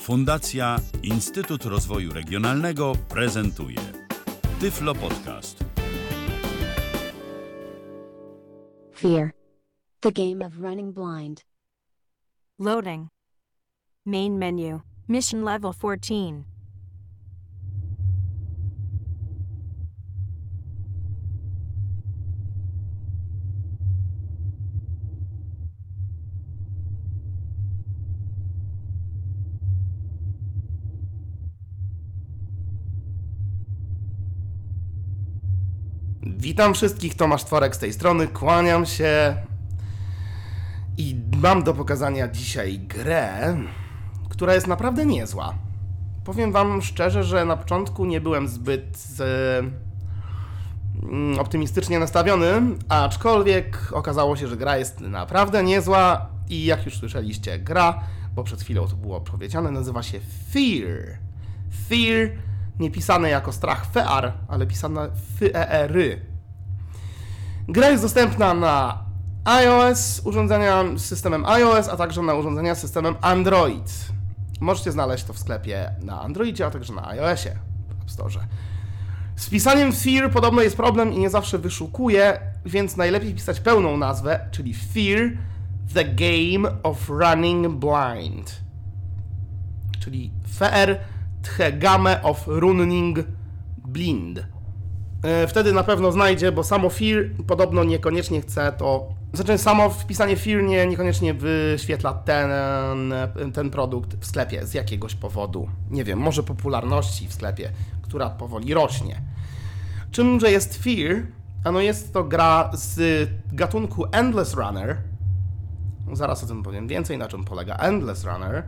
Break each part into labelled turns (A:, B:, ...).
A: Fundacja Instytut Rozwoju Regionalnego prezentuje Tyflo Podcast.
B: Fear. The game of running blind.
C: Loading. Main menu. Mission level 14.
D: Witam wszystkich, Tomasz Tworek z tej strony, kłaniam się i mam do pokazania dzisiaj grę, która jest naprawdę niezła. Powiem wam szczerze, że na początku nie byłem zbyt e, mm, optymistycznie nastawiony, aczkolwiek okazało się, że gra jest naprawdę niezła i jak już słyszeliście, gra, bo przed chwilą to było powiedziane, nazywa się Fear. Fear, nie pisane jako strach fear, ale pisane f-e-r. Gra jest dostępna na iOS, urządzenia z systemem iOS, a także na urządzenia z systemem Android. Możecie znaleźć to w sklepie na Androidzie, a także na iOSie w App Store. Z pisaniem Fear podobno jest problem i nie zawsze wyszukuje, więc najlepiej pisać pełną nazwę, czyli Fear the Game of Running Blind. Czyli Fear the Game of Running Blind. E, Wtedy na pewno znajdzie, bo samo Fear podobno niekoniecznie chce to. Znaczy, samo wpisanie Fear nie, niekoniecznie wyświetla ten, ten produkt w sklepie z jakiegoś powodu. Nie wiem, może popularności w sklepie, która powoli rośnie. Czymże jest Fear? Ano jest to gra z gatunku Endless Runner. Zaraz o tym powiem więcej, na czym polega Endless Runner.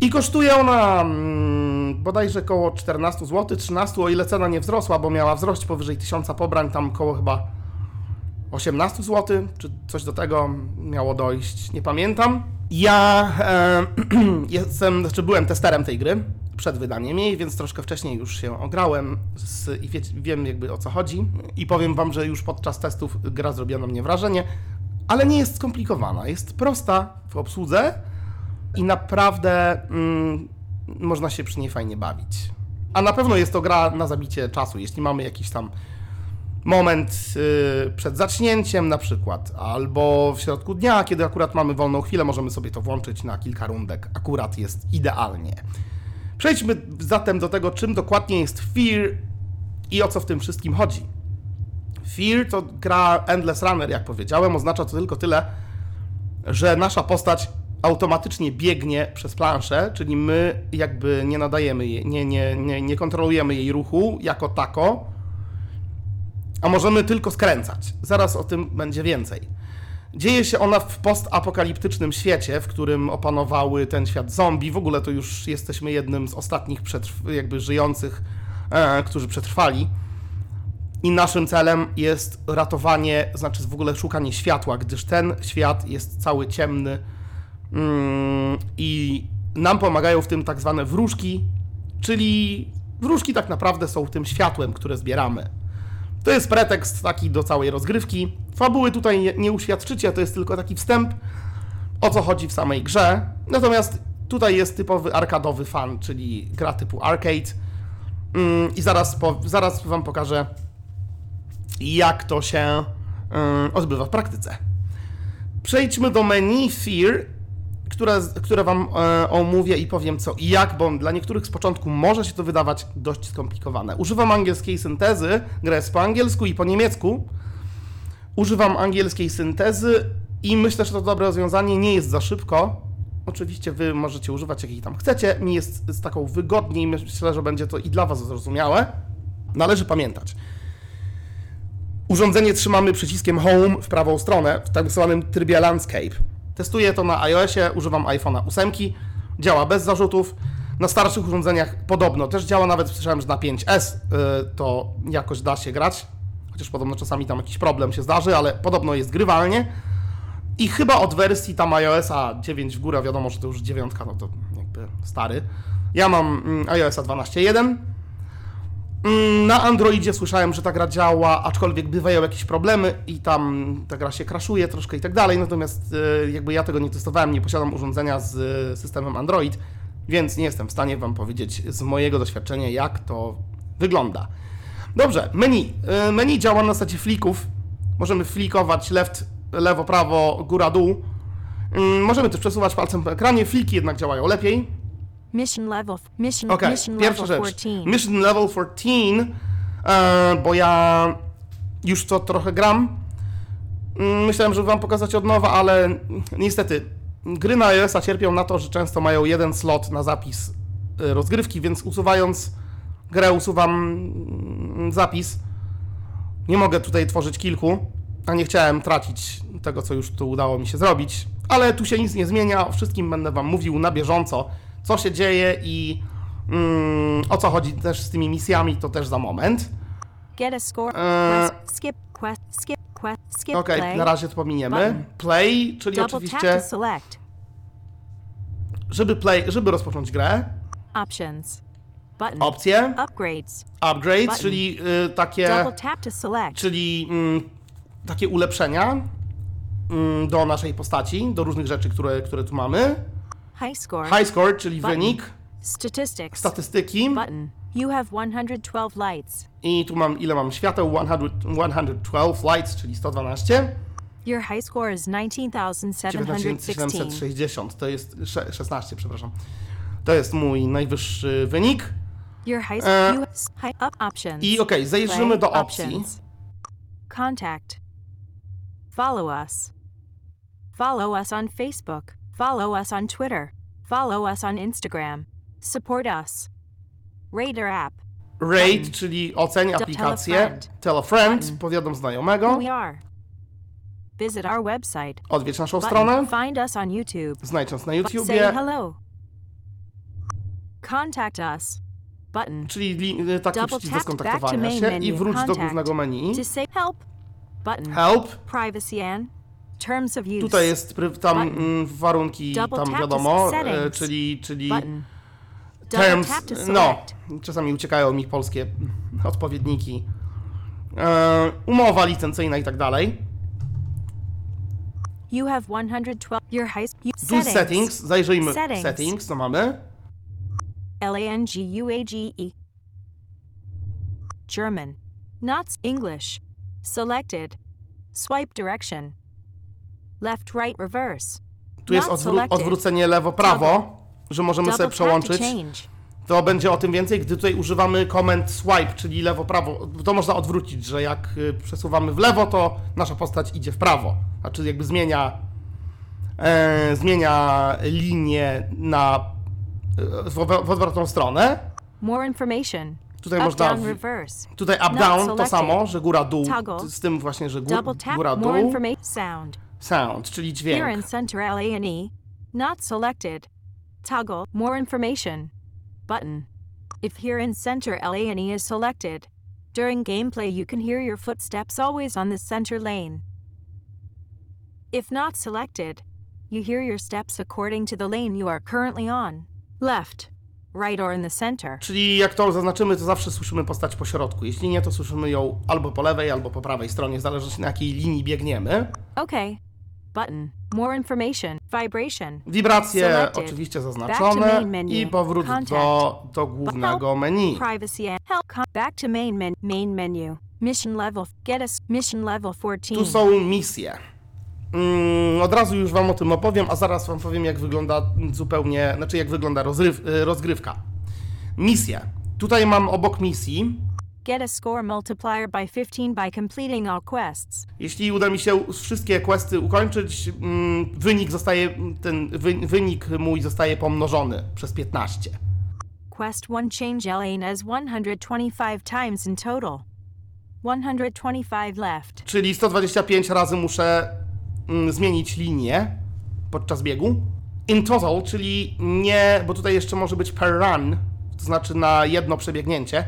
D: I kosztuje ona mm, bodajże około 14 zł, 13, o ile cena nie wzrosła, bo miała wzrost powyżej 1000 pobrań, tam koło chyba 18 zł, czy coś do tego miało dojść, nie pamiętam. Ja e, jestem, znaczy byłem testerem tej gry przed wydaniem jej, więc troszkę wcześniej już się ograłem z, i wie, wiem jakby o co chodzi. I powiem wam, że już podczas testów gra zrobiła na mnie wrażenie, ale nie jest skomplikowana, jest prosta w obsłudze i naprawdę mm, można się przy niej fajnie bawić. A na pewno jest to gra na zabicie czasu, jeśli mamy jakiś tam moment y, przed zacznięciem na przykład, albo w środku dnia, kiedy akurat mamy wolną chwilę, możemy sobie to włączyć na kilka rundek. Akurat jest idealnie. Przejdźmy zatem do tego, czym dokładnie jest Fear i o co w tym wszystkim chodzi. Fear to gra Endless Runner, jak powiedziałem, oznacza to tylko tyle, że nasza postać automatycznie biegnie przez planszę, czyli my jakby nie nadajemy jej, nie, nie, nie, nie kontrolujemy jej ruchu jako tako, a możemy tylko skręcać. Zaraz o tym będzie więcej. Dzieje się ona w postapokaliptycznym świecie, w którym opanowały ten świat zombie. W ogóle to już jesteśmy jednym z ostatnich przetrw- jakby żyjących, e, którzy przetrwali. I naszym celem jest ratowanie, znaczy w ogóle szukanie światła, gdyż ten świat jest cały ciemny, I nam pomagają w tym tak zwane wróżki, czyli wróżki tak naprawdę są tym światłem, które zbieramy. To jest pretekst taki do całej rozgrywki. Fabuły tutaj nie, nie uświadczycie, to jest tylko taki wstęp, o co chodzi w samej grze. Natomiast tutaj jest typowy arkadowy fan, czyli gra typu arcade. Mm, I zaraz, po, zaraz Wam pokażę, jak to się mm, odbywa w praktyce. Przejdźmy do menu Fear które, które Wam e, omówię i powiem co i jak, bo dla niektórych z początku może się to wydawać dość skomplikowane. Używam angielskiej syntezy, gra jest po angielsku i po niemiecku. Używam angielskiej syntezy i myślę, że to dobre rozwiązanie nie jest za szybko. Oczywiście Wy możecie używać jakiej tam chcecie. Mi jest z taką wygodniej, myślę, że będzie to i dla Was zrozumiałe. Należy pamiętać. Urządzenie trzymamy przyciskiem Home w prawą stronę, w tak zwanym trybie Landscape. Testuję to na iOSie, używam iPhone'a 8, działa bez zarzutów. Na starszych urządzeniach podobno też działa, nawet słyszałem, że na 5S y, to jakoś da się grać, chociaż podobno czasami tam jakiś problem się zdarzy, ale podobno jest grywalnie. I chyba od wersji tam iOSa 9 w górę, wiadomo, że to już 9, no to jakby stary. Ja mam mm, iOSa 12.1. Mm, Na Androidzie słyszałem, że ta gra działa, aczkolwiek bywają jakieś problemy i tam ta gra się crashuje troszkę i tak dalej, natomiast y, jakby ja tego nie testowałem, nie posiadam urządzenia z y, systemem Android, więc nie jestem w stanie Wam powiedzieć z mojego doświadczenia, jak to wygląda. Dobrze, menu. Y, Menu działa na zasadzie flików. Możemy flikować left, lewo, prawo, góra, dół. Mm, Możemy też przesuwać palcem po ekranie. Fliki jednak działają lepiej.
C: Mission level. Mission.
D: Okej,
C: Mission
D: pierwsza
C: level
D: rzecz.
C: 14.
D: Mission level 14, e, bo ja już to trochę gram. Mm, Myślałem, żeby wam pokazać od nowa, ale niestety gry na iOS-a cierpią na to, że często mają jeden slot na zapis e, rozgrywki, więc usuwając grę usuwam mm, zapis. Nie mogę tutaj tworzyć kilku, a nie chciałem tracić tego, co już tu udało mi się zrobić. Ale tu się nic nie zmienia, o wszystkim będę wam mówił na bieżąco, co się dzieje i mm, o co chodzi też z tymi misjami, to też za moment.
C: Get a score. Quest. Skip quest. Skip quest. Skip
D: Okej,
C: play.
D: na razie to pominiemy.
C: Button.
D: Play, czyli
C: Double
D: oczywiście, żeby play, żeby rozpocząć grę.
C: Options. Button.
D: Opcje,
C: Upgrades.
D: upgrades,
C: Button.
D: czyli y, takie, czyli mm, takie ulepszenia mm, do naszej postaci, do różnych rzeczy, które, które tu mamy.
C: High score.
D: High score, czyli
C: Button.
D: wynik,
C: Statistics.
D: statystyki.
C: Button. You have 112 lights.
D: I tu mam, ile mam świateł? 100, 112 lights, czyli 112.
C: Your high score is 19,716.
D: 19760, to jest sze- 16, przepraszam. To jest mój najwyższy wynik.
C: Your high
D: Uh,
C: score. high up options.
D: I okej, zajrzymy
C: Play
D: do opcji.
C: options. Contact. Follow us. Follow us on Facebook. Follow us on Twitter. Follow us on Instagram. Support us. Rate our app.
D: Rate, czyli oceń aplikację.
C: friend.
D: Tell a friend,
C: Button.
D: powiadom znajomego.
C: we are. Visit our website.
D: Odwiedź naszą
C: Button.
D: stronę.
C: Find us on YouTube.
D: Znajdź nas na
C: Say
D: YouTubie.
C: hello. Contact us. Button.
D: Czyli li, taki
C: Double
D: przycisk do skontaktowania się
C: menu.
D: i wróć do
C: Contact.
D: głównego menu.
C: To say help. Button.
D: Help.
C: Privacy and.
D: Tutaj jest tam
C: Button.
D: mm, warunki, tam wiadomo,
C: settings.
D: e, czyli, czyli
C: Button. Double
D: terms, no, czasami uciekają mi polskie odpowiedniki. E, umowa licencyjna i tak dalej.
C: You have 112. Your high you,
D: Tu jest settings, zajrzyjmy
C: Settings.
D: settings, co mamy.
C: L A N G U A G E. German. Not English. Selected. Swipe direction. Left, right, reverse.
D: Tu jest odwró- odwrócenie lewo-prawo, że możemy sobie przełączyć.
C: change.
D: To będzie o tym więcej, gdy tutaj używamy command swipe, czyli lewo-prawo. To można odwrócić, że jak y, przesuwamy w lewo, to nasza postać idzie w prawo. Znaczy jakby zmienia, e, zmienia linię na, e, w, w odwrotną stronę.
C: More information.
D: Tutaj
C: Up,
D: można
C: down, reverse.
D: Tutaj
C: Not
D: up-down to samo, że góra-dół,
C: Toggle.
D: z tym właśnie, że gó-
C: Double tap. More
D: góra-dół,
C: information. Sound.
D: Sound, czyli
C: Here
D: dźwięk.
C: in center L A N E. Not selected. Toggle. More information. Button. If here in center L A N E is selected, during gameplay you can hear your footsteps always on the center lane. If not selected, you hear your steps according to the lane you are currently on. Left, right, or in the center.
D: Czyli jak to zaznaczymy, to zawsze słyszymy postać po środku. Jeśli nie, to słyszymy ją albo po lewej, albo po prawej stronie, zależy na jakiej linii biegniemy.
C: Okay. Button. More information. Vibration.
D: Wibracje
C: Selected.
D: oczywiście zaznaczone
C: menu.
D: i powrót
C: Contact.
D: do, do głównego menu.
C: Privacy and help. Con- back to main men- main menu. Mission level. Get us mission level 14.
D: Tu są misje. Mm, od razu już wam o tym opowiem, a zaraz wam powiem jak wygląda zupełnie, znaczy jak wygląda rozryw, y, rozgrywka. Misje. Tutaj mam obok misji.
C: Get a score multiplier by 15 by completing all quests.
D: Jeśli uda mi się wszystkie questy ukończyć, mm, wynik zostaje, ten wy, wynik mój zostaje pomnożony przez 15.
C: Quest 1 change Elaine as 125 times in total. 125 left.
D: Czyli 125 razy muszę mm, zmienić linię podczas biegu. In total, czyli nie, bo tutaj jeszcze może być per run, to znaczy na jedno przebiegnięcie.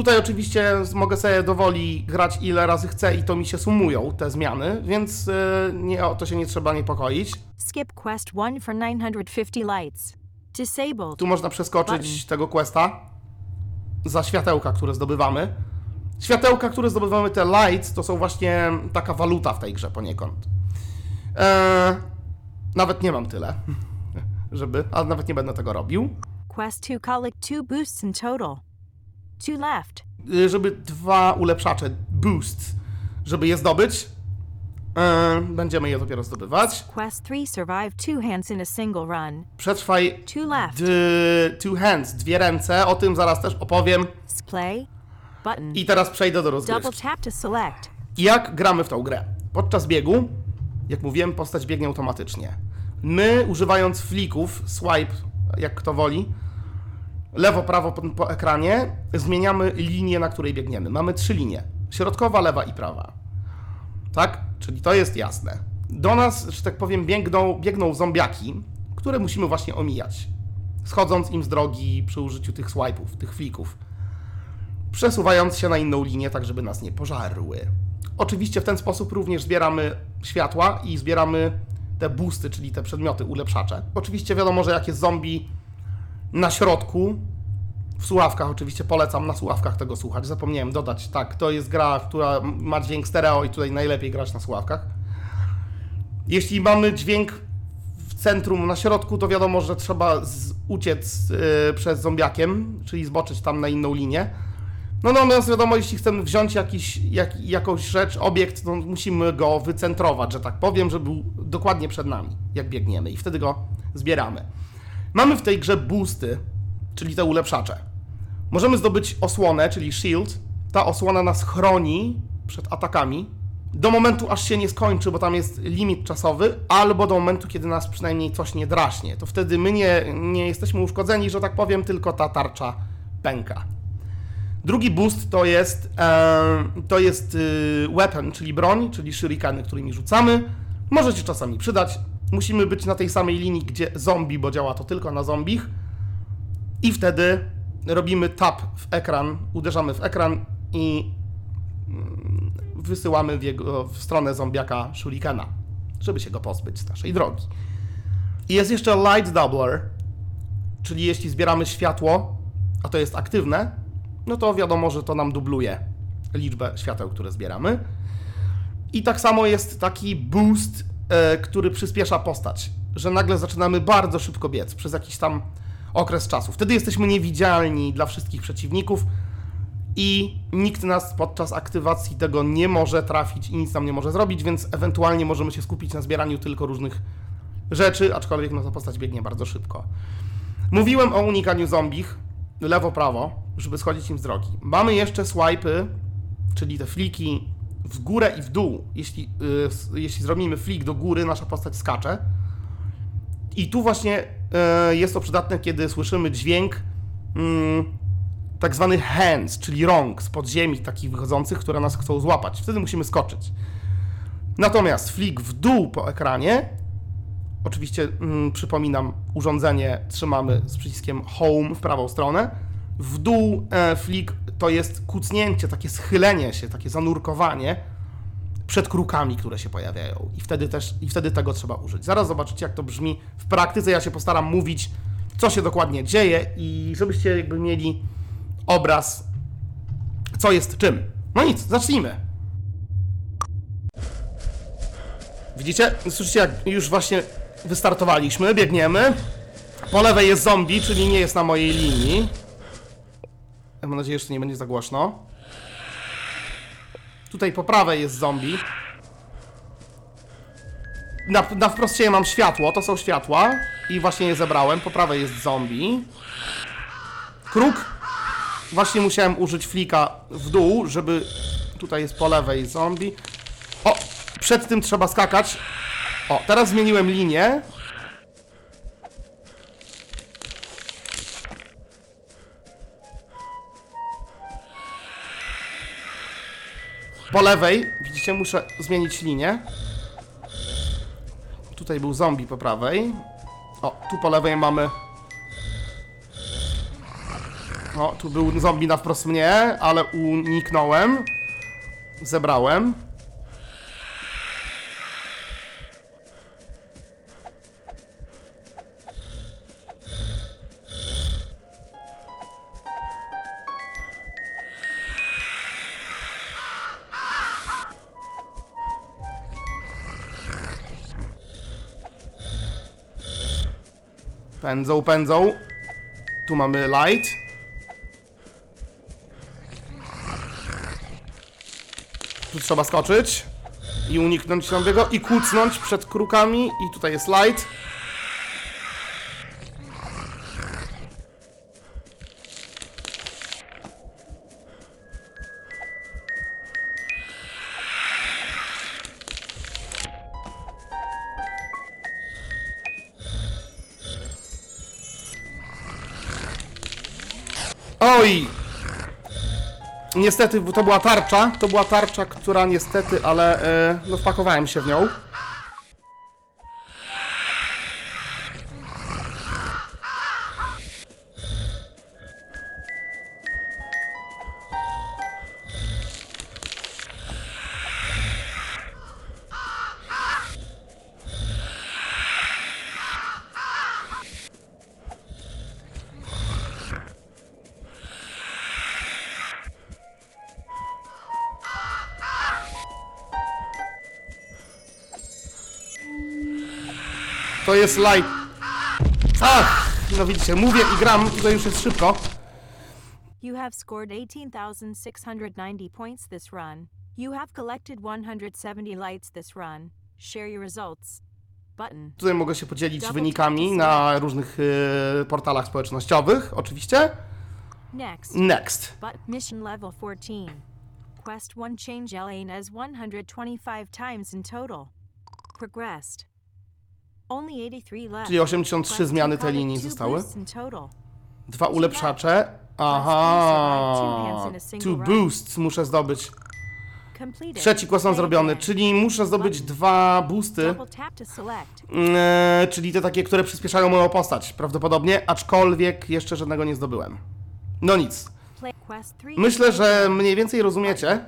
D: Tutaj oczywiście mogę sobie dowoli grać ile razy chcę i to mi się sumują te zmiany, więc y, nie, o to się nie trzeba niepokoić.
C: Skip quest 1 for 950 lights. Disabled.
D: Tu można przeskoczyć
C: Button.
D: tego questa za światełka, które zdobywamy. Światełka, które zdobywamy, te lights, to są właśnie taka waluta w tej grze poniekąd. Eee, nawet nie mam tyle, żeby, ale nawet nie będę tego robił.
C: Quest to collect two boosts in total. Two left.
D: Y, żeby dwa ulepszacze, boost, żeby je zdobyć. E, będziemy je dopiero zdobywać.
C: Quest 3 survive two hands in a single run.
D: Przetrwaj
C: Two left.
D: d- two hands, dwie ręce, o tym zaraz też opowiem.
C: Play. Button.
D: I teraz przejdę do
C: Double
D: rozgrywki.
C: tap to select.
D: Jak gramy w tą grę? Podczas biegu, jak mówiłem, postać biegnie automatycznie. My, używając flików, swipe, jak kto woli, lewo, prawo po, po ekranie, zmieniamy linię, na której biegniemy. Mamy trzy linie. Środkowa, lewa i prawa. Tak? Czyli to jest jasne. Do nas, że tak powiem, biegną, biegną zombiaki, które musimy właśnie omijać. Schodząc im z drogi przy użyciu tych swipe'ów, tych flików przesuwając się na inną linię, tak żeby nas nie pożarły. Oczywiście w ten sposób również zbieramy światła i zbieramy te boosty, czyli te przedmioty ulepszacze. Oczywiście wiadomo, że jak jest zombie na środku, w słuchawkach oczywiście polecam na słuchawkach tego słuchać. Zapomniałem dodać, tak, to jest gra, która ma dźwięk stereo i tutaj najlepiej grać na słuchawkach. Jeśli mamy dźwięk w centrum, na środku, to wiadomo, że trzeba z, uciec y, przez zombiakiem, czyli zboczyć tam na inną linię. No natomiast wiadomo, jeśli chcemy wziąć jakiś, jak, jakąś rzecz, obiekt, to musimy go wycentrować, że tak powiem, żeby był dokładnie przed nami, jak biegniemy i wtedy go zbieramy. Mamy w tej grze boosty, czyli te ulepszacze. Możemy zdobyć osłonę, czyli shield. Ta osłona nas chroni przed atakami do momentu, aż się nie skończy, bo tam jest limit czasowy, albo do momentu, kiedy nas przynajmniej coś nie draśnie. To wtedy my nie, nie jesteśmy uszkodzeni, że tak powiem, tylko ta tarcza pęka. Drugi boost to jest, e, to jest y, weapon, czyli broń, czyli shurikeny, którymi rzucamy. Może się czasami przydać. Musimy być na tej samej linii, gdzie zombie, bo działa to tylko na zombich. I wtedy robimy tap w ekran, uderzamy w ekran i mm, wysyłamy w, jego, w stronę zombiaka shurikena, żeby się go pozbyć z naszej drogi. I jest jeszcze light doubler, czyli jeśli zbieramy światło, a to jest aktywne, no to wiadomo, że to nam dubluje liczbę świateł, które zbieramy. I tak samo jest taki boost, który przyspiesza postać, że nagle zaczynamy bardzo szybko biec przez jakiś tam okres czasu. Wtedy jesteśmy niewidzialni dla wszystkich przeciwników i nikt nas podczas aktywacji tego nie może trafić i nic nam nie może zrobić, więc ewentualnie możemy się skupić na zbieraniu tylko różnych rzeczy, aczkolwiek nasza postać biegnie bardzo szybko. Mówiłem o unikaniu zombich, lewo-prawo, żeby schodzić im z drogi. Mamy jeszcze swipe'y, czyli te fliki w górę i w dół. Jeśli, y, s- jeśli zrobimy flik do góry, nasza postać skacze. I tu właśnie y, jest to przydatne, kiedy słyszymy dźwięk mm, tak zwany hands, czyli rąk z podziemi takich wychodzących, które nas chcą złapać. Wtedy musimy skoczyć. Natomiast flik w dół po ekranie Oczywiście mm, przypominam, urządzenie trzymamy z przyciskiem Home w prawą stronę. W dół e, flik to jest kucnięcie, takie schylenie się, takie zanurkowanie przed krukami, które się pojawiają. I wtedy też, i wtedy tego trzeba użyć. Zaraz zobaczycie, jak to brzmi w praktyce. Ja się postaram mówić, co się dokładnie dzieje i żebyście jakby mieli obraz, co jest czym. No nic, zacznijmy. Widzicie? Słyszycie, jak już właśnie wystartowaliśmy, biegniemy. Po lewej jest zombie, czyli nie jest na mojej linii. Mam nadzieję, że to nie będzie za głośno. Tutaj po prawej jest zombie. Na, na wprost siebie mam światło, to są światła. I właśnie je zebrałem. Po prawej jest zombie. Kruk. Właśnie musiałem użyć flika w dół, żeby... Tutaj jest po lewej zombie. O! Przed tym trzeba skakać. O, teraz zmieniłem linię. Po lewej, widzicie, muszę zmienić linię. Tutaj był zombie po prawej. O, tu po lewej mamy... O, tu był zombie na wprost mnie, ale uniknąłem. Zebrałem. Pędzą, pędzą. Tu mamy light. Tu trzeba skoczyć i uniknąć zombiego i kucnąć przed krukami i tutaj jest light. Niestety, to była tarcza. To była tarcza, która niestety, ale e, no wpakowałem się w nią. Jest light. Ach! No widzicie, mówię i gram, tutaj już jest szybko.
C: You have scored 18,690 points this run. You have collected 170 lights this run. Share your results. Button.
D: Tutaj mogę się podzielić wynikami na różnych e, portalach społecznościowych, oczywiście.
C: Next.
D: Next.
C: But mission level 14. Quest 1 change LANES 125 times in total. Progressed. Only 83 left.
D: Czyli 83
C: Quest
D: zmiany tej linii zostały. Dwa ulepszacze. Aha. Two boosts muszę zdobyć. Trzeci
C: Play
D: zrobiony, czyli muszę zdobyć dwa boosty.
C: Select.
D: E, czyli te takie, które przyspieszają moją postać, prawdopodobnie, aczkolwiek jeszcze żadnego nie zdobyłem. No nic.
C: Play quest 3.
D: Myślę, że mniej więcej rozumiecie.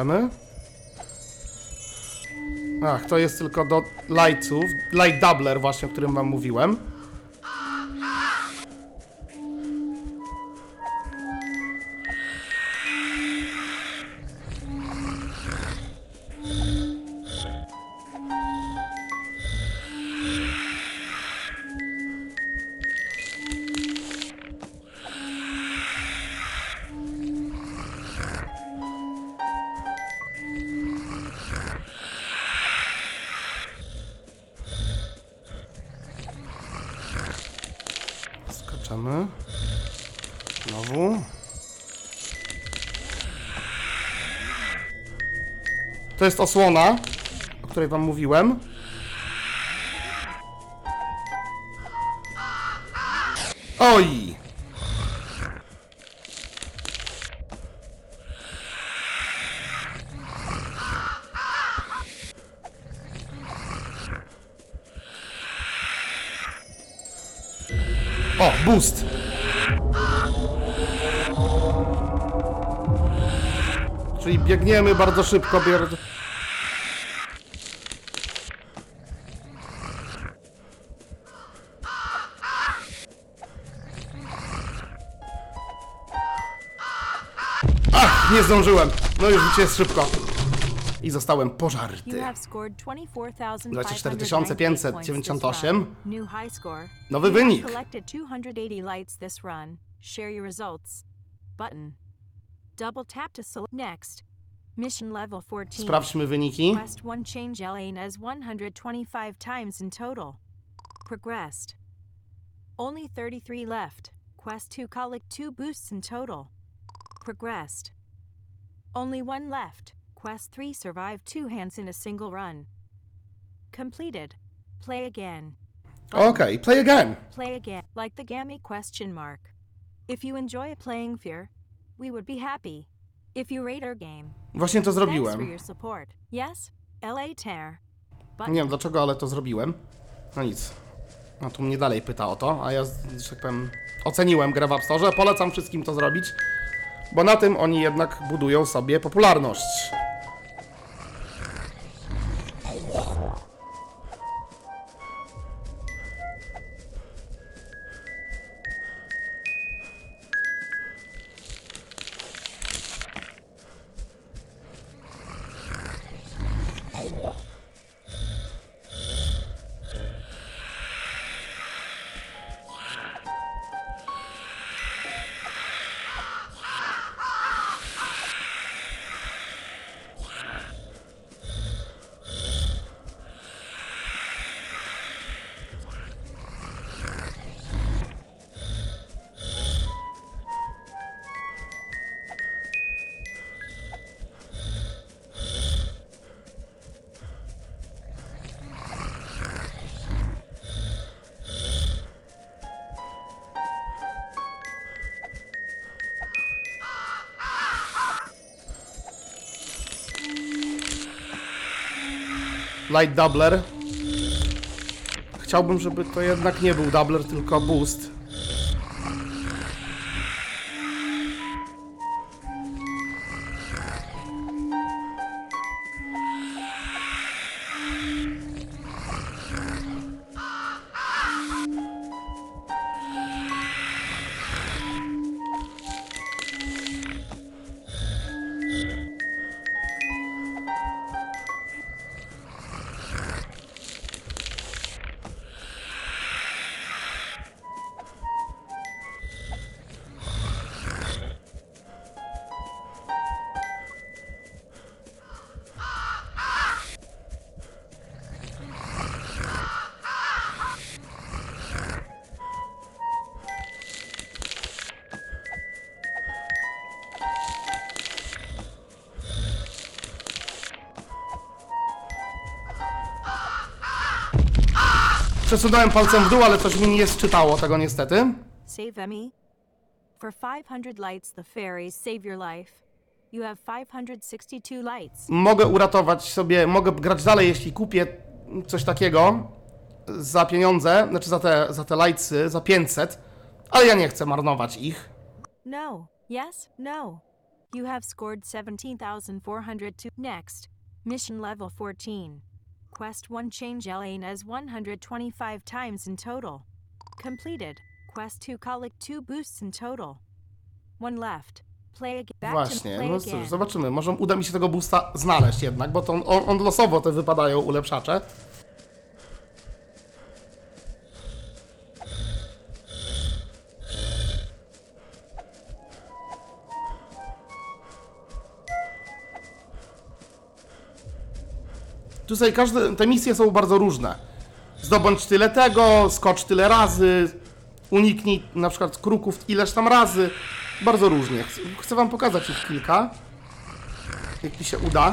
D: Skaczemy. Ach, to jest tylko do lightsów. Light doubler właśnie, o którym wam mówiłem. Jest osłona, o której wam mówiłem. Oj! O, boost! Czyli biegniemy bardzo szybko, bier... zdążyłem. No już jest szybko. I zostałem pożarty.
C: have scored 24,598
D: 24,598.
C: New high score.
D: Nowy
C: You have
D: wynik.
C: collected 280 lights this run. Share your results. Button. Double tap to select next. Mission level 14.
D: Sprawdźmy wyniki.
C: Quest 1 change LA as 125 times in total. Progressed. Only 33 left. Quest 2 collect 2 boosts in total. Progressed. Only one left. Quest 3 survive 2 hands in a single run. Completed. Play again.
D: Okej, play again.
C: Play again. Like the Gammy question mark. If you enjoy playing Fear, we would be happy. If you rate our game,
D: Właśnie to
C: thanks for
D: zrobiłem.
C: your support. Yes? LA Tear. But
D: Nie wiem dlaczego, ale to zrobiłem. No nic. No tu mnie dalej pyta o to, a ja, że tak powiem, oceniłem grę w App Store. Polecam wszystkim to zrobić, bo na tym oni jednak budują sobie popularność. Light Doubler. Chciałbym, żeby to jednak nie był doubler, tylko boost. Przesunąłem palcem w dół, ale coś mi nie czytało tego niestety.
C: Save Emmy. For 500 lights, the fairies save your life. You have 562 lights.
D: Mogę uratować sobie, mogę grać dalej, jeśli kupię coś takiego za pieniądze, znaczy za te, za te lajcy, za 500, ale ja nie chcę marnować ich.
C: No. Yes? No. You have scored 17,402. Next. Mission level 14. Quest 1 change Elaine as 125 times in total. Completed. Quest 2 collect 2 boosts in total. One left. Play again. Back to
D: Właśnie,
C: play
D: no
C: again.
D: cóż, zobaczymy. Może uda mi się tego boosta znaleźć jednak, bo to on, on losowo te wypadają ulepszacze. Tutaj każde, te misje są bardzo różne. Zdobądź tyle tego, skocz tyle razy, uniknij na przykład kruków ileś tam razy. Bardzo różnie. Chcę wam pokazać ich kilka. Jak mi się uda.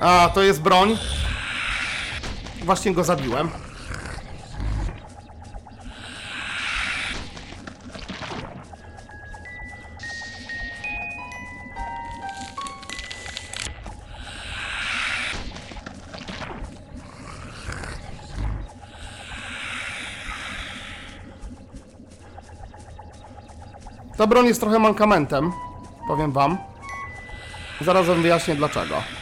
D: A, to jest broń. Właśnie go zabiłem. Ta broń jest trochę mankamentem, powiem wam. Zaraz wam wyjaśnię dlaczego.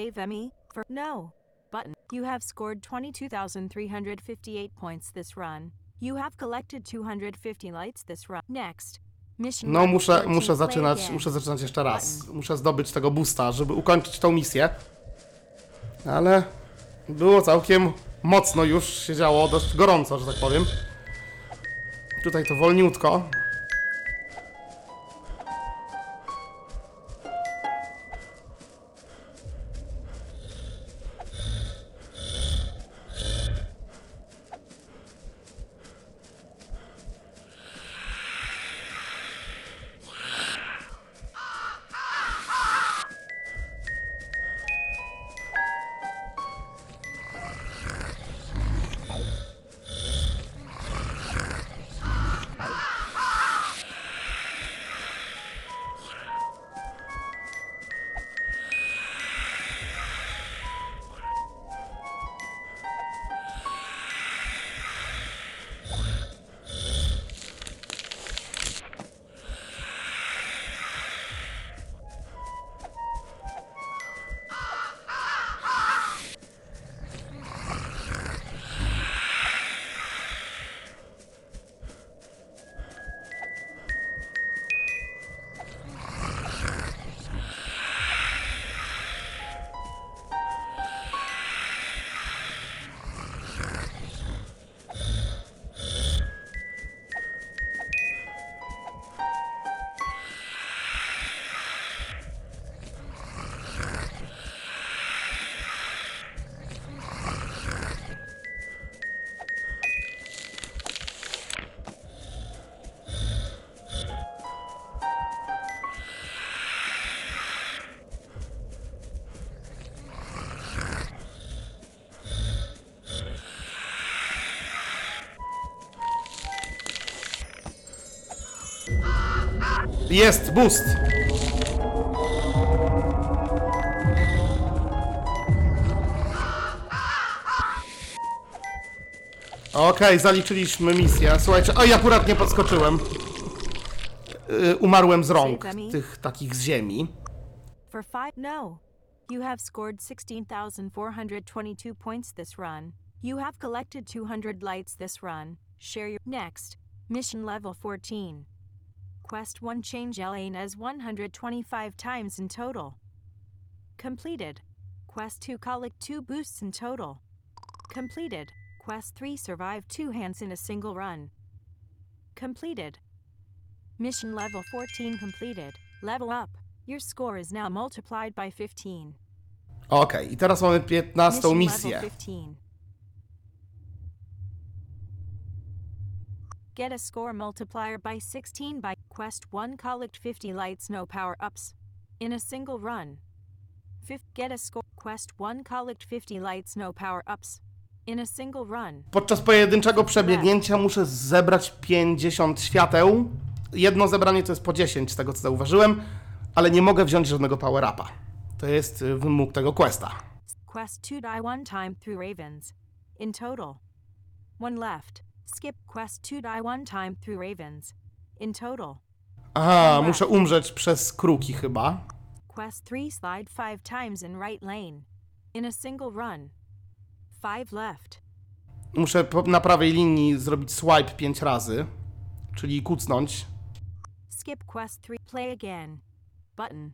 C: Save Emmy for No button. You have scored 22,358 points this run. You have collected 250 lights this run. Next. Mission
D: No muszę,
C: 14,
D: muszę zaczynać, muszę zaczynać jeszcze raz. Muszę zdobyć tego boosta, żeby ukończyć tą misję. Ale było całkiem mocno już się działo, dość gorąco, że tak powiem. Tutaj to wolniutko. Jest boost! Okej, zaliczyliśmy misję. Słuchajcie, oj, akurat nie podskoczyłem. Yy, umarłem z rąk tych takich z ziemi.
C: For five, no. You have scored 16,422 points this run. You have collected 200 lights this run. Share your. Next. Mission level 14. Quest 1 change Elaine as 125 times in total. Completed. Quest 2 collect 2 boosts in total. Completed. Quest 3 survive 2 hands in a single run. Completed. Mission level 14 completed. Level up. Your score is now multiplied by 15.
D: Okej, i teraz mamy 15
C: Mission
D: misję.
C: level 15. Get a score multiplier by 16 by Quest 1 collect 50 lights no power ups in a single run. Fifth, get a score. Quest 1 collect 50 lights, no power ups. In a single run.
D: Podczas pojedynczego przebiegnięcia muszę zebrać 50 świateł. Jedno zebranie to jest po 10, z tego co zauważyłem, ale nie mogę wziąć żadnego power-upa. To jest y, wymóg tego questa.
C: Quest 2 die one time through ravens. In total. One left. Skip quest 2 die one time through ravens. In total.
D: Aha, muszę umrzeć przez kruki chyba.
C: Quest 3 slide 5 times in right lane. In a single run. 5 left.
D: Muszę po- na prawej linii zrobić swipe 5 razy, czyli kucnąć.
C: Skip quest 3 play again. Button.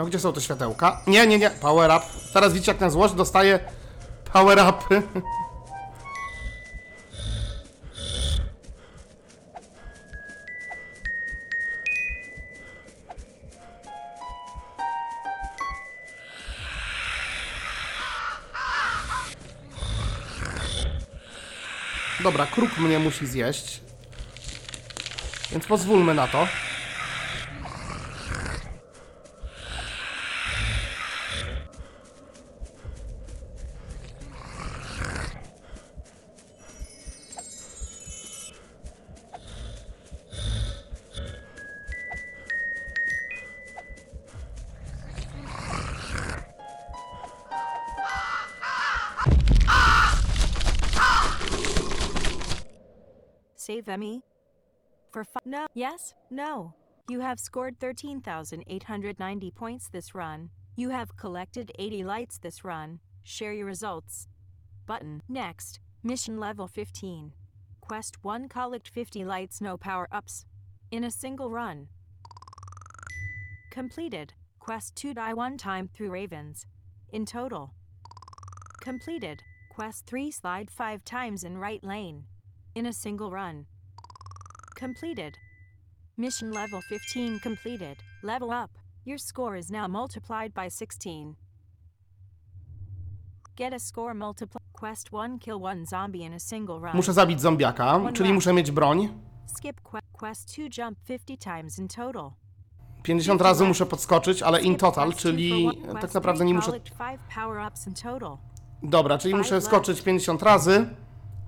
D: No gdzie są te światełka? Nie, nie, nie, power up. Teraz widzicie jak na złość dostaję power upy. Dobra, kruk mnie musi zjeść. Więc pozwólmy na to.
C: No. Yes? No. You have scored 13,890 points this run. You have collected 80 lights this run. Share your results. Button. Next. Mission level 15. Quest 1 collect 50 lights, no power ups. In a single run. Completed. Quest 2 die one time through ravens. In total. Completed. Quest 3 slide 5 times in right lane. In a single run. Completed. Mission level 15 completed. Level up. Your score is now multiplied by 16. Get a score multiply. Quest 1 kill one zombie in a single run.
D: Muszę zabić zombiaka, czyli muszę mieć broń.
C: Skip que- quest 2 jump 50 times in total.
D: 50 razy muszę podskoczyć, ale in
C: Skip
D: total,
C: quest two for
D: czyli
C: one-
D: tak
C: quest
D: naprawdę
C: three
D: nie muszę.
C: collect five power-ups in total.
D: Dobra, czyli muszę skoczyć 50 razy.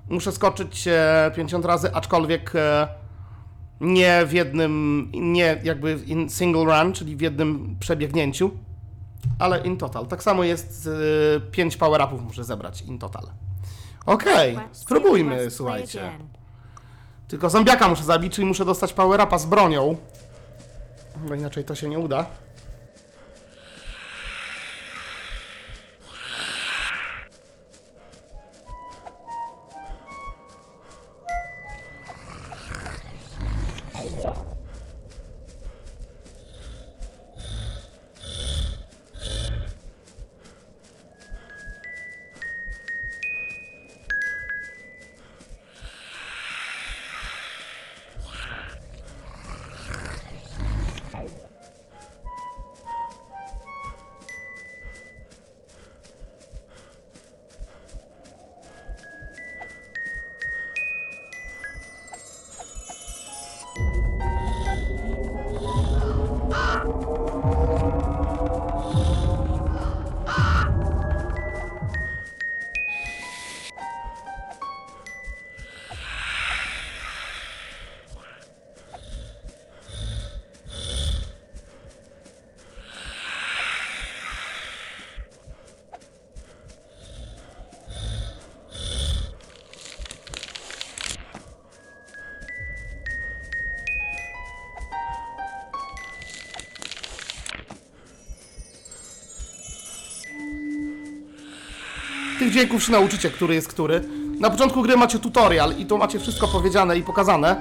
D: Muszę skoczyć e, 50 razy, aczkolwiek e, nie w jednym, nie jakby in single run, czyli w jednym przebiegnięciu, ale in total. Tak samo jest, e, 5 power-upów muszę zebrać in total. Okej,
C: Quest-
D: spróbujmy, słuchajcie. Tylko zombiaka muszę zabić, czyli muszę dostać power-upa z bronią. Bo inaczej to się nie uda. Tych dźwięków się nauczycie, który jest który. Na początku gry macie tutorial i tu macie wszystko powiedziane i pokazane.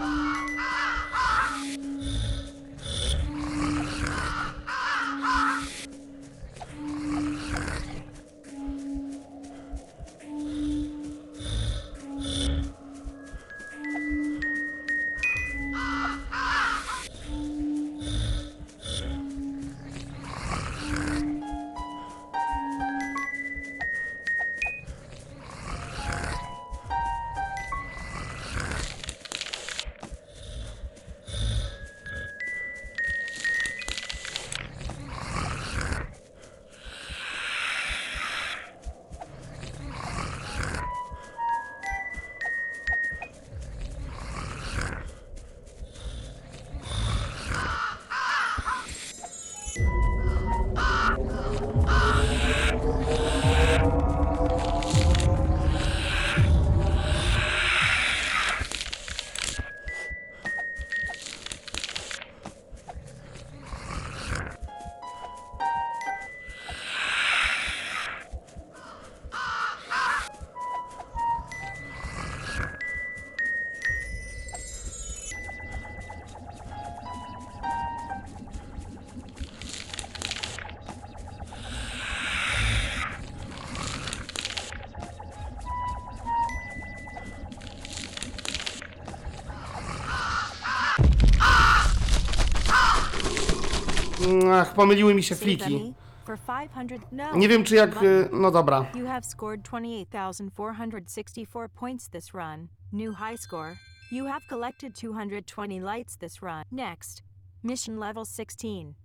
D: Ach, pomyliły mi się fliki.
C: For 500. No.
D: Nie wiem czy jak... No dobra.
C: You have scored 28,464 points this run. New high score. You have collected 220 lights this run. Next, mission level 16.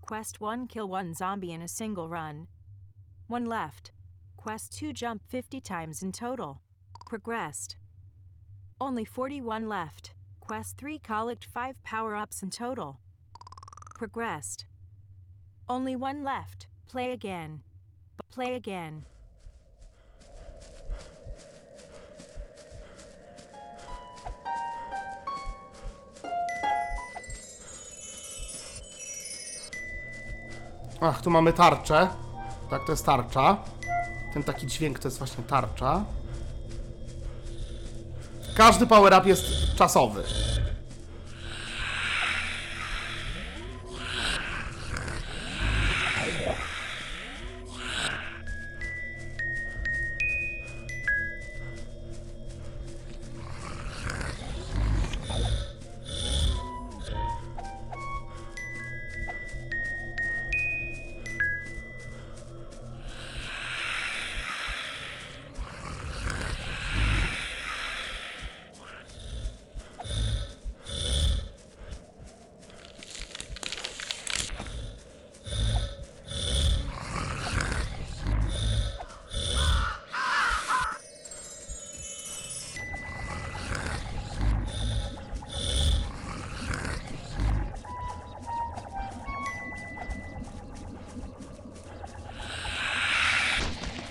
C: Quest 1 kill 1 zombie in a single run. 1 left. Quest 2 jump 50 times in total. Progressed. Only 41 left. Quest 3 collect 5 power ups in total. Progressed. Only 1 left. Play again. Play again.
D: Ach, tu mamy tarczę. Tak, to jest tarcza. Ten taki dźwięk to jest właśnie tarcza. Każdy power-up jest czasowy.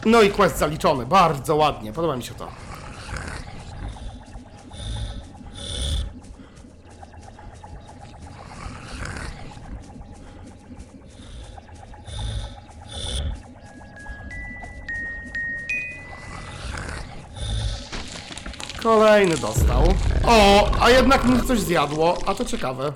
D: No i quest zaliczony. Bardzo ładnie. Podoba mi się to. Kolejny dostał. O, a jednak mi coś zjadło, a to ciekawe.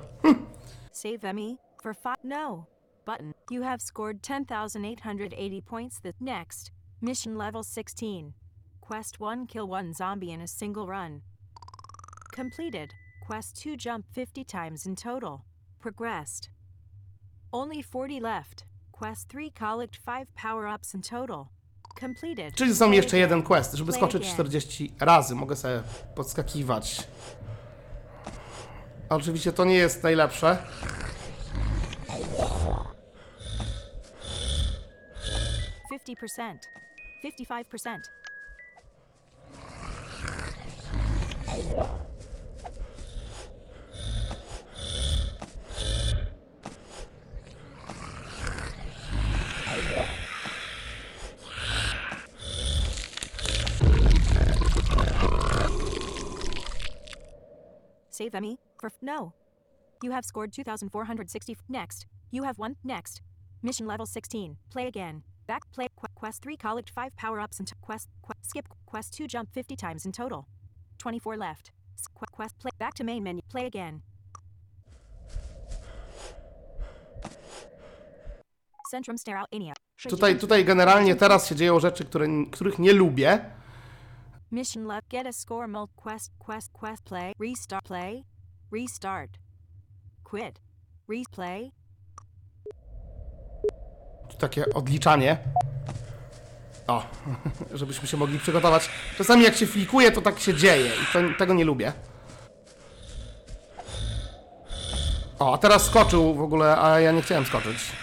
C: Save Emmy for 5. No. Button. You have scored 10,880 points. The next. Mission level 16. Quest 1 kill 1 zombie in a single run. Completed. Quest 2 jump 50 times in total. Progressed. Only 40 left. Quest 3 collect 5 power ups in total. Completed.
D: Czyli są
C: Play
D: jeszcze jeden quest, żeby skoczyć
C: again.
D: 40 razy. Mogę sobie podskakiwać. Oczywiście to nie jest najlepsze.
C: Fifty percent. Fifty-five percent. Save Emmy for no. You have scored 2,460. Next, you have one. Next, Mission level 16. Play again. Back play qu- quest 3 college 5 power ups and quest qu- skip quest 2 jump 50 times in total. 24 left. Quest play back to main menu. Play again. Centrum Sterile Ania.
D: Tutaj, tutaj generalnie teraz się dzieją rzeczy, które, których nie lubię.
C: Mission left. Get a score. Mul quest quest quest play. Restart play. Restart. Quit. Replay.
D: Tu takie odliczanie. O, żebyśmy się mogli przygotować. Czasami jak się flikuje, to tak się dzieje i to, tego nie lubię. O, a teraz skoczył w ogóle, a ja nie chciałem skoczyć.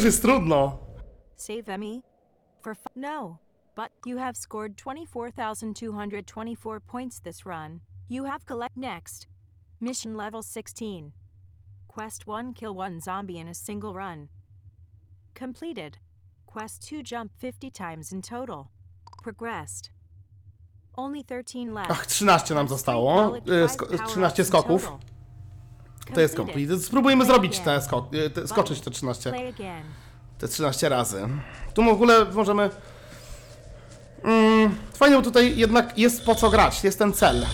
D: Już jest trudno.
C: Save Emmy? For f- no. But you have scored 24,224 points this run. You have collect next. Mission level 16. Quest 1 kill 1 zombie in a single run. Completed. Quest 2 jump 50 times in total. Progressed. Only 13 left.
D: Ach, 13 nam zostało. Y, sko 13 skoków. To jest complete. Spróbujmy zrobić te skok y, te, skoczyć te 13,
C: Play again.
D: te 13 razy. Tu w ogóle możemy... Mm, fajnie, bo tutaj jednak jest po co grać, jest ten cel.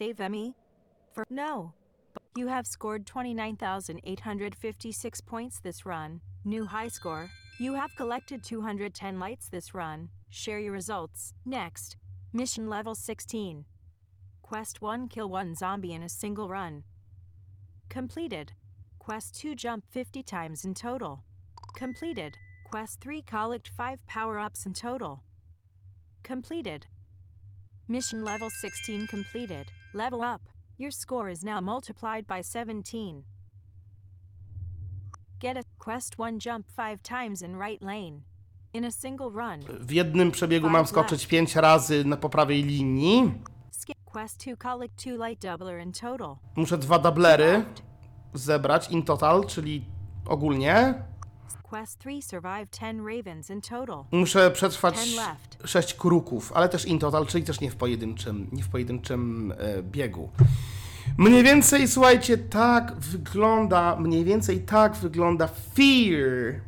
C: Save Emmy? For no. You have scored 29,856 points this run. New high score. You have collected 210 lights this run. Share your results. Next. Mission level 16. Quest 1 Kill 1 zombie in a single run. Completed. Quest 2 Jump 50 times in total. Completed. Quest 3 Collect 5 power ups in total. Completed. Mission level 16 completed. Level up. Your score is now multiplied by 17. Get a quest 1 jump 5 times in right lane. In a single run.
D: W jednym przebiegu mam skoczyć 5 razy na po prawej linii.
C: Skip quest 2 collect 2 light doubler in total.
D: Muszę dwa dublery zebrać in total, czyli ogólnie. Muszę przetrwać
C: Ten left.
D: 6 kruków, ale też in total, czyli też nie w pojedynczym, nie w pojedynczym e, biegu. Mniej więcej, słuchajcie, tak wygląda, mniej więcej tak wygląda Fear.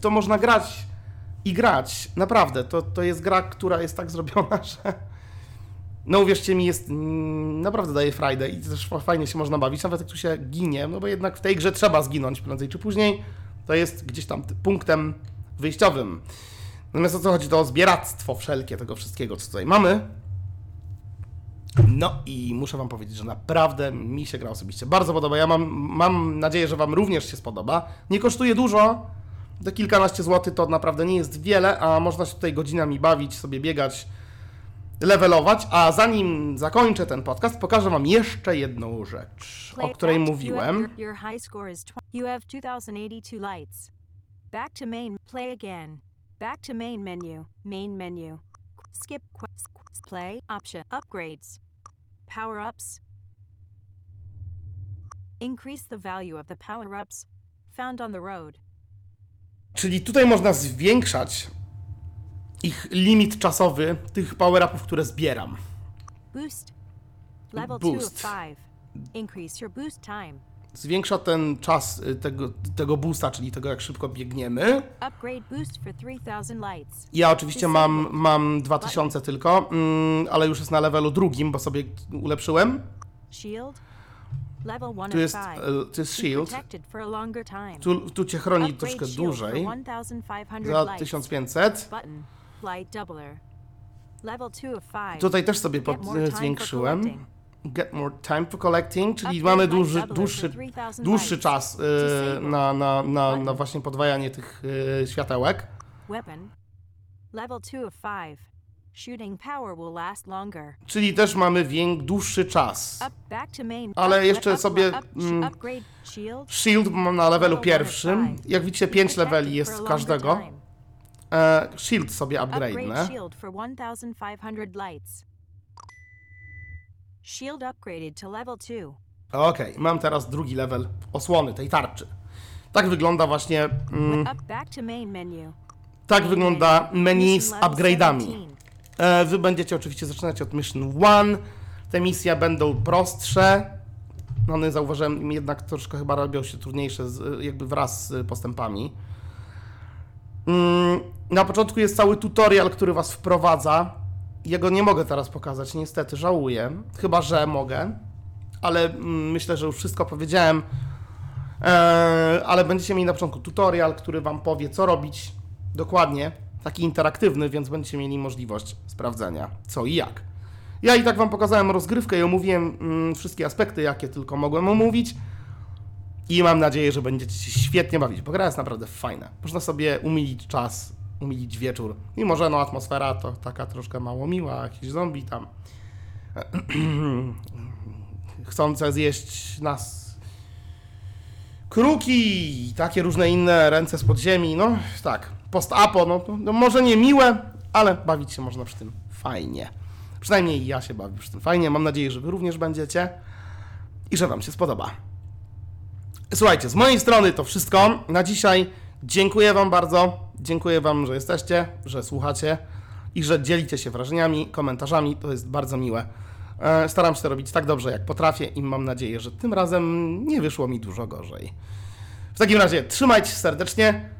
D: To można grać i grać. Naprawdę, to, to jest gra, która jest tak zrobiona, że no uwierzcie mi, jest mm, naprawdę daje frajdę i też fa- fajnie się można bawić, nawet jak tu się ginie, no bo jednak w tej grze trzeba zginąć prędzej czy później. To jest gdzieś tam punktem wyjściowym. Natomiast o co chodzi, to o zbieractwo wszelkie tego wszystkiego, co tutaj mamy. No i muszę wam powiedzieć, że naprawdę mi się gra osobiście bardzo podoba. Ja mam, mam nadzieję, że wam również się spodoba. Nie kosztuje dużo, te kilkanaście złotych to naprawdę nie jest wiele, a można się tutaj godzinami bawić, sobie biegać, levelować. A zanim zakończę ten podcast, pokażę wam jeszcze jedną rzecz, o której mówiłem.
C: have, your, your high score is 20. You have 2082 lights. Back to main. Play again. Back to main menu. Main menu. Skip. Play option. Upgrades. Power ups. Increase the value of the power ups found on the road.
D: Czyli tutaj można zwiększać ich limit czasowy tych power-upów, które zbieram.
C: Boost. Level 2 of
D: Boost.
C: 5. Increase your boost time.
D: Zwiększa ten czas y, tego, tego boosta, czyli tego jak szybko biegniemy.
C: Upgrade boost for 3000 lights.
D: Ja oczywiście mam, mam 2000 tylko, mm, ale już jest na levelu drugim, bo sobie ulepszyłem.
C: Shield. 1
D: Tu jest,
C: 5.
D: to jest shield. Tu, tu cię chroni troszkę dłużej.
C: For 1500
D: Za
C: lights.
D: 1500.
C: Button. Light doubler. Level 2 of 5.
D: Tutaj też sobie pod, zwiększyłem. Get more time for collecting, czyli mamy dłuższy,
C: for 3000
D: dłuższy
C: lights.
D: czas y,
C: Disable.
D: na, na, na, na właśnie podwajanie tych y, światełek.
C: Weapon. Level 2 of 5. Shooting power will last longer.
D: Czyli też mamy wiek, dłuższy czas. Ale jeszcze sobie, mm,
C: shield.
D: Mam na levelu pierwszym. Jak widzicie,
C: Be
D: 5
C: protected
D: leveli jest każdego. E, shield sobie
C: Upgrade
D: upgrade'nę.
C: shield for 1500 lights. Shield upgraded to level 2.
D: Okej, mam teraz drugi level osłony tej tarczy. Tak wygląda właśnie, mm, tak wygląda menu z upgrade'ami.
C: 17.
D: E, wy będziecie oczywiście zaczynać od Mission 1. Te misje będą prostsze. No one zauważyłem jednak troszkę chyba robią się trudniejsze z, jakby wraz z postępami. Mm, na początku jest cały tutorial, który was wprowadza. Jego nie mogę teraz pokazać, niestety, żałuję. Chyba, że mogę. Ale mm, myślę, że już wszystko powiedziałem. E, ale będziecie mieli na początku tutorial, który wam powie, co robić dokładnie. Taki interaktywny, więc będziecie mieli możliwość sprawdzenia, co i jak. Ja i tak wam pokazałem rozgrywkę i omówiłem mm, wszystkie aspekty, jakie tylko mogłem omówić. I mam nadzieję, że będziecie się świetnie bawić, bo gra jest naprawdę fajna. Można sobie umilić czas, umilić wieczór. Mimo, że no atmosfera to taka troszkę mało miła, jakiś zombie tam chcące zjeść nas kruki i takie różne inne ręce z podziemi, no tak, post-apo, no, no może nie miłe, ale bawić się można przy tym fajnie. Przynajmniej ja się bawię przy tym fajnie, mam nadzieję, że wy również będziecie i że wam się spodoba. Słuchajcie, z mojej strony to wszystko na dzisiaj. Dziękuję wam bardzo, dziękuję wam, że jesteście, że słuchacie i że dzielicie się wrażeniami, komentarzami, to jest bardzo miłe. E, Staram się to robić tak dobrze, jak potrafię i mam nadzieję, że tym razem nie wyszło mi dużo gorzej. W takim razie trzymajcie się serdecznie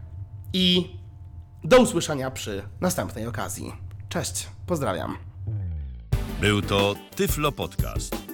D: i do usłyszenia przy następnej okazji. Cześć, pozdrawiam.
A: Był to Tyflo Podcast.